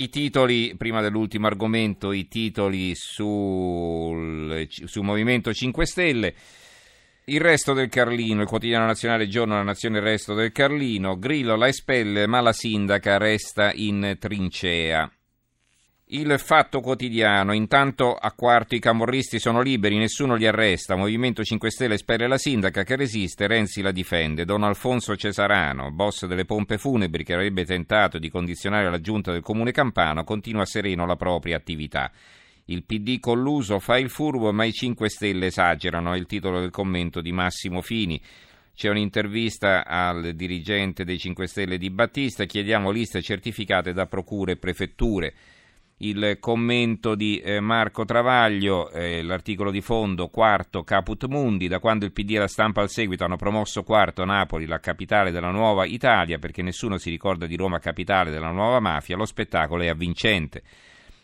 I titoli, prima dell'ultimo argomento, i titoli sul, sul Movimento 5 Stelle. Il resto del Carlino, il quotidiano nazionale giorno la nazione il resto del Carlino, Grillo la espelle ma la sindaca resta in trincea. Il fatto quotidiano, intanto a quarto i camorristi sono liberi, nessuno li arresta, Movimento 5 Stelle espelle la sindaca che resiste, Renzi la difende, Don Alfonso Cesarano, boss delle pompe funebri che avrebbe tentato di condizionare la giunta del comune campano, continua sereno la propria attività. Il PD colluso fa il furbo ma i 5 Stelle esagerano, è il titolo del commento di Massimo Fini. C'è un'intervista al dirigente dei 5 Stelle di Battista, chiediamo liste certificate da procure e prefetture il commento di eh, Marco Travaglio, eh, l'articolo di fondo, quarto Caput Mundi, da quando il PD e la stampa al seguito hanno promosso quarto Napoli, la capitale della nuova Italia, perché nessuno si ricorda di Roma capitale della nuova mafia, lo spettacolo è avvincente.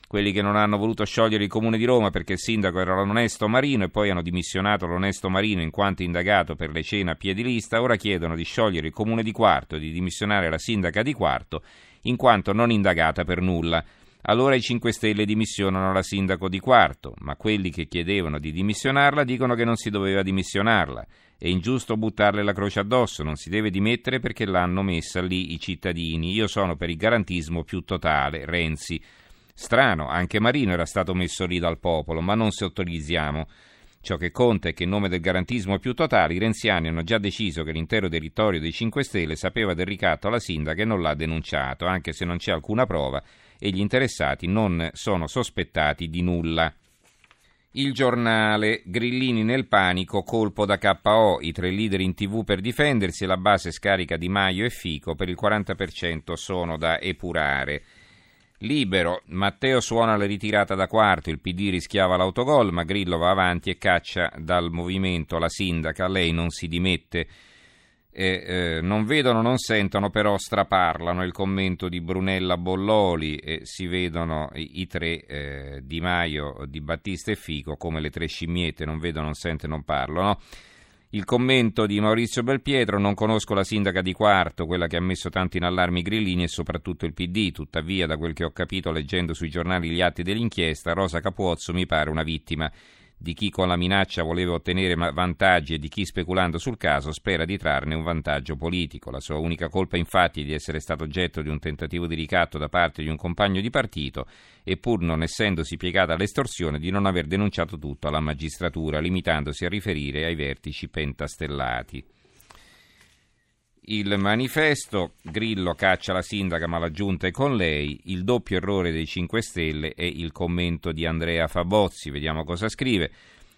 Quelli che non hanno voluto sciogliere il comune di Roma perché il sindaco era l'onesto Marino e poi hanno dimissionato l'onesto Marino in quanto indagato per le cene a piedi lista, ora chiedono di sciogliere il comune di Quarto e di dimissionare la sindaca di Quarto in quanto non indagata per nulla. Allora i 5 Stelle dimissionano la sindaco di Quarto, ma quelli che chiedevano di dimissionarla dicono che non si doveva dimissionarla. È ingiusto buttarle la croce addosso, non si deve dimettere perché l'hanno messa lì i cittadini. Io sono per il garantismo più totale, Renzi. Strano, anche Marino era stato messo lì dal popolo, ma non sottorizziamo. Ciò che conta è che in nome del garantismo più totale i renziani hanno già deciso che l'intero territorio dei 5 Stelle sapeva del ricatto alla sindaca e non l'ha denunciato, anche se non c'è alcuna prova e gli interessati non sono sospettati di nulla. Il giornale Grillini nel panico, colpo da KO, i tre leader in tv per difendersi e la base scarica di Maio e Fico per il 40% sono da epurare. Libero, Matteo suona la ritirata da quarto, il PD rischiava l'autogol, ma Grillo va avanti e caccia dal movimento la sindaca, lei non si dimette eh, non vedono, non sentono, però straparlano. Il commento di Brunella Bolloli e si vedono i, i tre eh, Di Maio, Di Battista e Fico come le tre scimmiette, non vedono, non sentono, non parlano. Il commento di Maurizio Belpietro, non conosco la sindaca di Quarto, quella che ha messo tanto in allarme i grillini e soprattutto il PD, tuttavia da quel che ho capito leggendo sui giornali gli atti dell'inchiesta, Rosa Capuozzo mi pare una vittima di chi con la minaccia voleva ottenere vantaggi e di chi speculando sul caso spera di trarne un vantaggio politico. La sua unica colpa infatti è di essere stato oggetto di un tentativo di ricatto da parte di un compagno di partito e pur non essendosi piegata all'estorsione di non aver denunciato tutto alla magistratura, limitandosi a riferire ai vertici pentastellati. Il manifesto, Grillo caccia la sindaca ma la giunta è con lei, il doppio errore dei 5 Stelle e il commento di Andrea Fabozzi. Vediamo cosa scrive.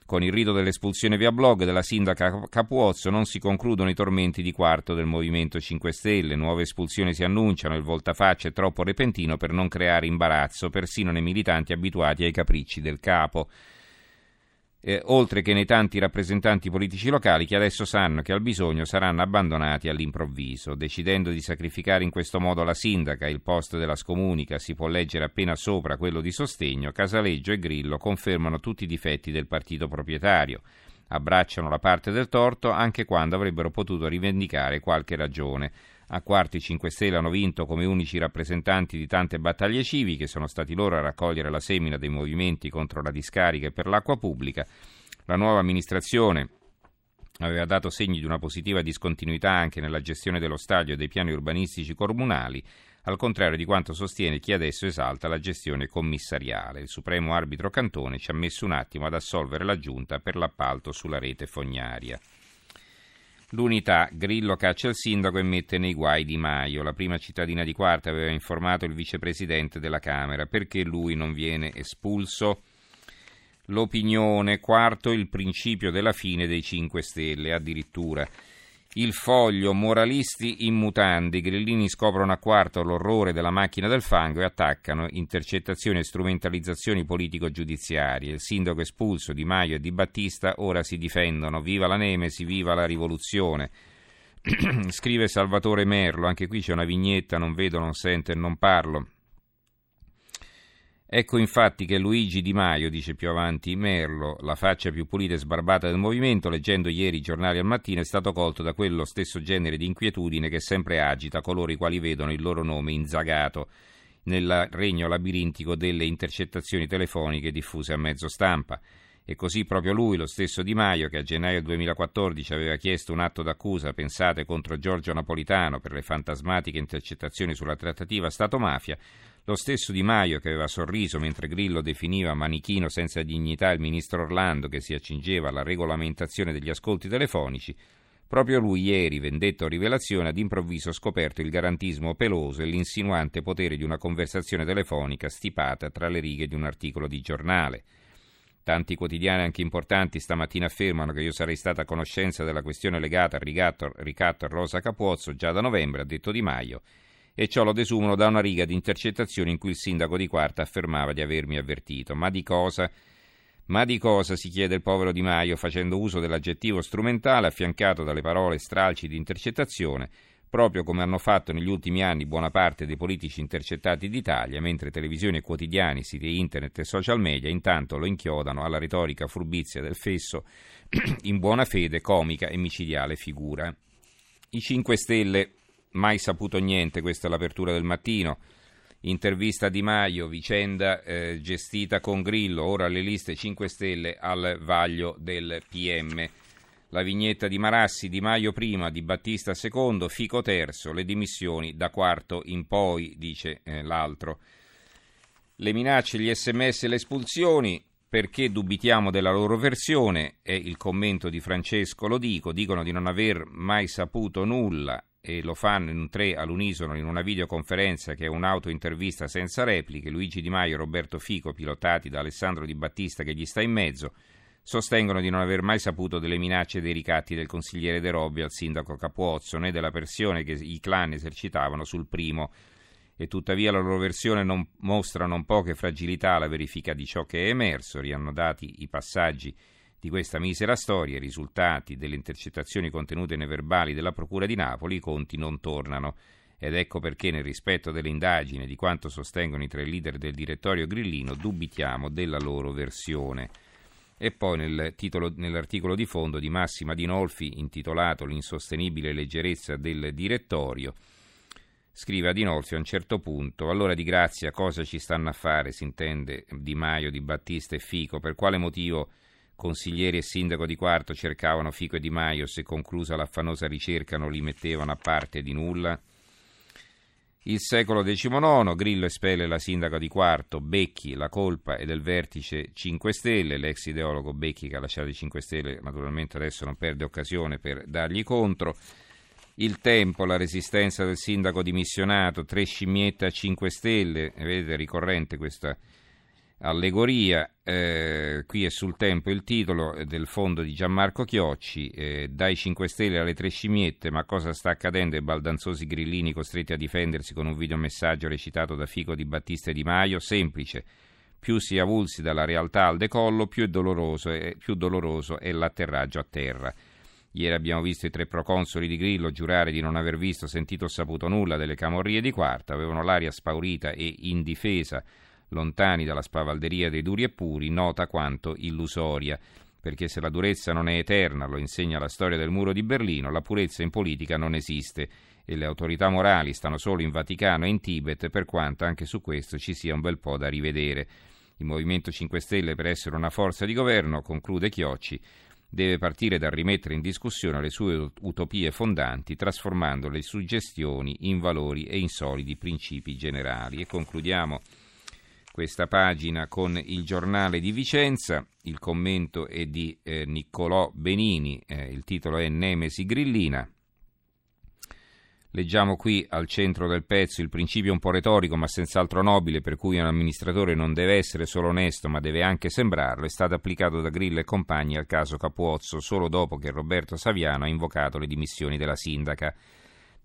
Con il rito dell'espulsione via blog della sindaca Capuozzo non si concludono i tormenti di quarto del Movimento 5 Stelle, nuove espulsioni si annunciano, il voltafaccia è troppo repentino per non creare imbarazzo persino nei militanti abituati ai capricci del capo eh, oltre che nei tanti rappresentanti politici locali che adesso sanno che al bisogno saranno abbandonati all'improvviso. Decidendo di sacrificare in questo modo la sindaca, il post della scomunica si può leggere appena sopra quello di sostegno, Casaleggio e Grillo confermano tutti i difetti del partito proprietario. Abbracciano la parte del torto anche quando avrebbero potuto rivendicare qualche ragione. A quarti i 5 Stelle hanno vinto come unici rappresentanti di tante battaglie civiche, sono stati loro a raccogliere la semina dei movimenti contro la discarica e per l'acqua pubblica. La nuova amministrazione aveva dato segni di una positiva discontinuità anche nella gestione dello stadio e dei piani urbanistici comunali, al contrario di quanto sostiene chi adesso esalta la gestione commissariale. Il Supremo Arbitro Cantone ci ha messo un attimo ad assolvere la giunta per l'appalto sulla rete fognaria. L'unità, Grillo caccia il sindaco e mette nei guai Di Maio. La prima cittadina di Quarta aveva informato il vicepresidente della Camera perché lui non viene espulso. L'opinione, quarto, il principio della fine dei 5 Stelle, addirittura. Il foglio, moralisti in mutandi, grillini scoprono a quarto l'orrore della macchina del fango e attaccano intercettazioni e strumentalizzazioni politico-giudiziarie. Il sindaco espulso Di Maio e Di Battista ora si difendono. Viva la Nemesi, viva la rivoluzione. Scrive Salvatore Merlo, anche qui c'è una vignetta, non vedo, non sento e non parlo. Ecco infatti che Luigi Di Maio, dice più avanti Merlo, la faccia più pulita e sbarbata del movimento, leggendo ieri i giornali al mattino, è stato colto da quello stesso genere di inquietudine che sempre agita coloro i quali vedono il loro nome inzagato nel regno labirintico delle intercettazioni telefoniche diffuse a mezzo stampa. E così proprio lui, lo stesso Di Maio, che a gennaio 2014 aveva chiesto un atto d'accusa, pensate, contro Giorgio Napolitano per le fantasmatiche intercettazioni sulla trattativa Stato-mafia, lo stesso Di Maio che aveva sorriso mentre Grillo definiva manichino senza dignità il ministro Orlando che si accingeva alla regolamentazione degli ascolti telefonici, proprio lui ieri, vendetto a rivelazione, ad improvviso scoperto il garantismo peloso e l'insinuante potere di una conversazione telefonica stipata tra le righe di un articolo di giornale. Tanti quotidiani anche importanti stamattina affermano che io sarei stata a conoscenza della questione legata al ricatto, ricatto a Rosa Capuozzo già da novembre, ha detto Di Maio, e ciò lo desumono da una riga di intercettazioni in cui il sindaco di Quarta affermava di avermi avvertito. Ma di cosa? Ma di cosa si chiede il povero Di Maio facendo uso dell'aggettivo strumentale affiancato dalle parole stralci di intercettazione proprio come hanno fatto negli ultimi anni buona parte dei politici intercettati d'Italia, mentre televisioni e quotidiani, siti internet e social media intanto lo inchiodano alla retorica furbizia del fesso in buona fede, comica e micidiale figura. I 5 Stelle, mai saputo niente, questa è l'apertura del mattino. Intervista Di Maio, vicenda eh, gestita con Grillo, ora le liste 5 Stelle al vaglio del PM la vignetta di Marassi, Di Maio prima, Di Battista secondo, Fico terzo, le dimissioni da quarto in poi, dice eh, l'altro. Le minacce, gli sms e le espulsioni, perché dubitiamo della loro versione, è il commento di Francesco Lo Dico, dicono di non aver mai saputo nulla e lo fanno in tre all'unisono in una videoconferenza che è un'autointervista senza repliche, Luigi Di Maio e Roberto Fico pilotati da Alessandro Di Battista che gli sta in mezzo sostengono di non aver mai saputo delle minacce e dei ricatti del consigliere De Robbi al sindaco Capuozzo né della pressione che i clan esercitavano sul primo. E tuttavia la loro versione non mostra non poche fragilità alla verifica di ciò che è emerso, riannodati i passaggi di questa misera storia, i risultati delle intercettazioni contenute nei verbali della Procura di Napoli, i conti non tornano. Ed ecco perché, nel rispetto delle indagini e di quanto sostengono i tre leader del direttorio grillino, dubitiamo della loro versione. E poi nel titolo, nell'articolo di fondo di Massima Dinolfi, intitolato L'insostenibile leggerezza del direttorio, scrive Adinolfi a un certo punto, allora di grazia cosa ci stanno a fare, si intende Di Maio, Di Battista e Fico, per quale motivo consiglieri e sindaco di quarto cercavano Fico e Di Maio se conclusa l'affanosa ricerca non li mettevano a parte di nulla? Il secolo XIX, Grillo espelle la sindaca di Quarto, Becchi, la colpa è del vertice 5 Stelle, l'ex ideologo Becchi che ha lasciato i 5 Stelle naturalmente adesso non perde occasione per dargli contro. Il tempo, la resistenza del sindaco dimissionato, tre scimmiette a 5 Stelle, vedete ricorrente questa allegoria, eh, qui è sul tempo il titolo del fondo di Gianmarco Chiocci, eh, dai 5 Stelle alle tre scimmiette, ma cosa sta accadendo ai baldanzosi grillini costretti a difendersi con un videomessaggio recitato da Fico di Battista e Di Maio? Semplice, più si avulsi dalla realtà al decollo, più, è doloroso, eh, più doloroso è l'atterraggio a terra. Ieri abbiamo visto i tre proconsoli di Grillo giurare di non aver visto, sentito o saputo nulla delle camorrie di Quarta, avevano l'aria spaurita e indifesa lontani dalla spavalderia dei duri e puri, nota quanto illusoria. Perché se la durezza non è eterna, lo insegna la storia del muro di Berlino, la purezza in politica non esiste e le autorità morali stanno solo in Vaticano e in Tibet, per quanto anche su questo ci sia un bel po' da rivedere. Il Movimento 5 Stelle, per essere una forza di governo, conclude Chiocci, deve partire dal rimettere in discussione le sue utopie fondanti, trasformando le suggestioni in valori e in solidi principi generali. E concludiamo questa pagina con il giornale di Vicenza, il commento è di eh, Niccolò Benini, eh, il titolo è Nemesi Grillina. Leggiamo qui al centro del pezzo il principio un po' retorico ma senz'altro nobile per cui un amministratore non deve essere solo onesto ma deve anche sembrarlo è stato applicato da Grillo e compagni al caso Capuozzo solo dopo che Roberto Saviano ha invocato le dimissioni della sindaca.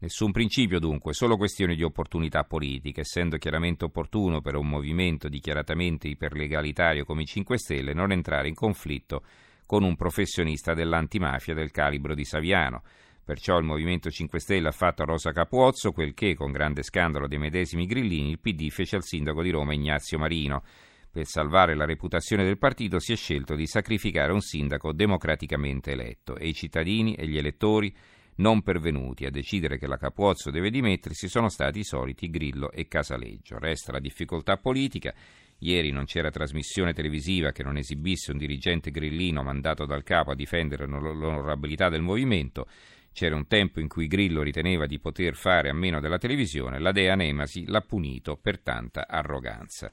Nessun principio dunque, solo questioni di opportunità politica, essendo chiaramente opportuno per un movimento dichiaratamente iperlegalitario come i 5 Stelle non entrare in conflitto con un professionista dell'antimafia del calibro di Saviano. Perciò il Movimento 5 Stelle ha fatto a Rosa Capuozzo quel che, con grande scandalo dei medesimi grillini, il PD fece al sindaco di Roma Ignazio Marino. Per salvare la reputazione del partito si è scelto di sacrificare un sindaco democraticamente eletto e i cittadini e gli elettori non pervenuti. A decidere che la Capuozzo deve dimettersi sono stati i soliti Grillo e Casaleggio. Resta la difficoltà politica. Ieri non c'era trasmissione televisiva che non esibisse un dirigente grillino mandato dal capo a difendere l'onorabilità del movimento. C'era un tempo in cui Grillo riteneva di poter fare a meno della televisione, la dea Nemasi l'ha punito per tanta arroganza.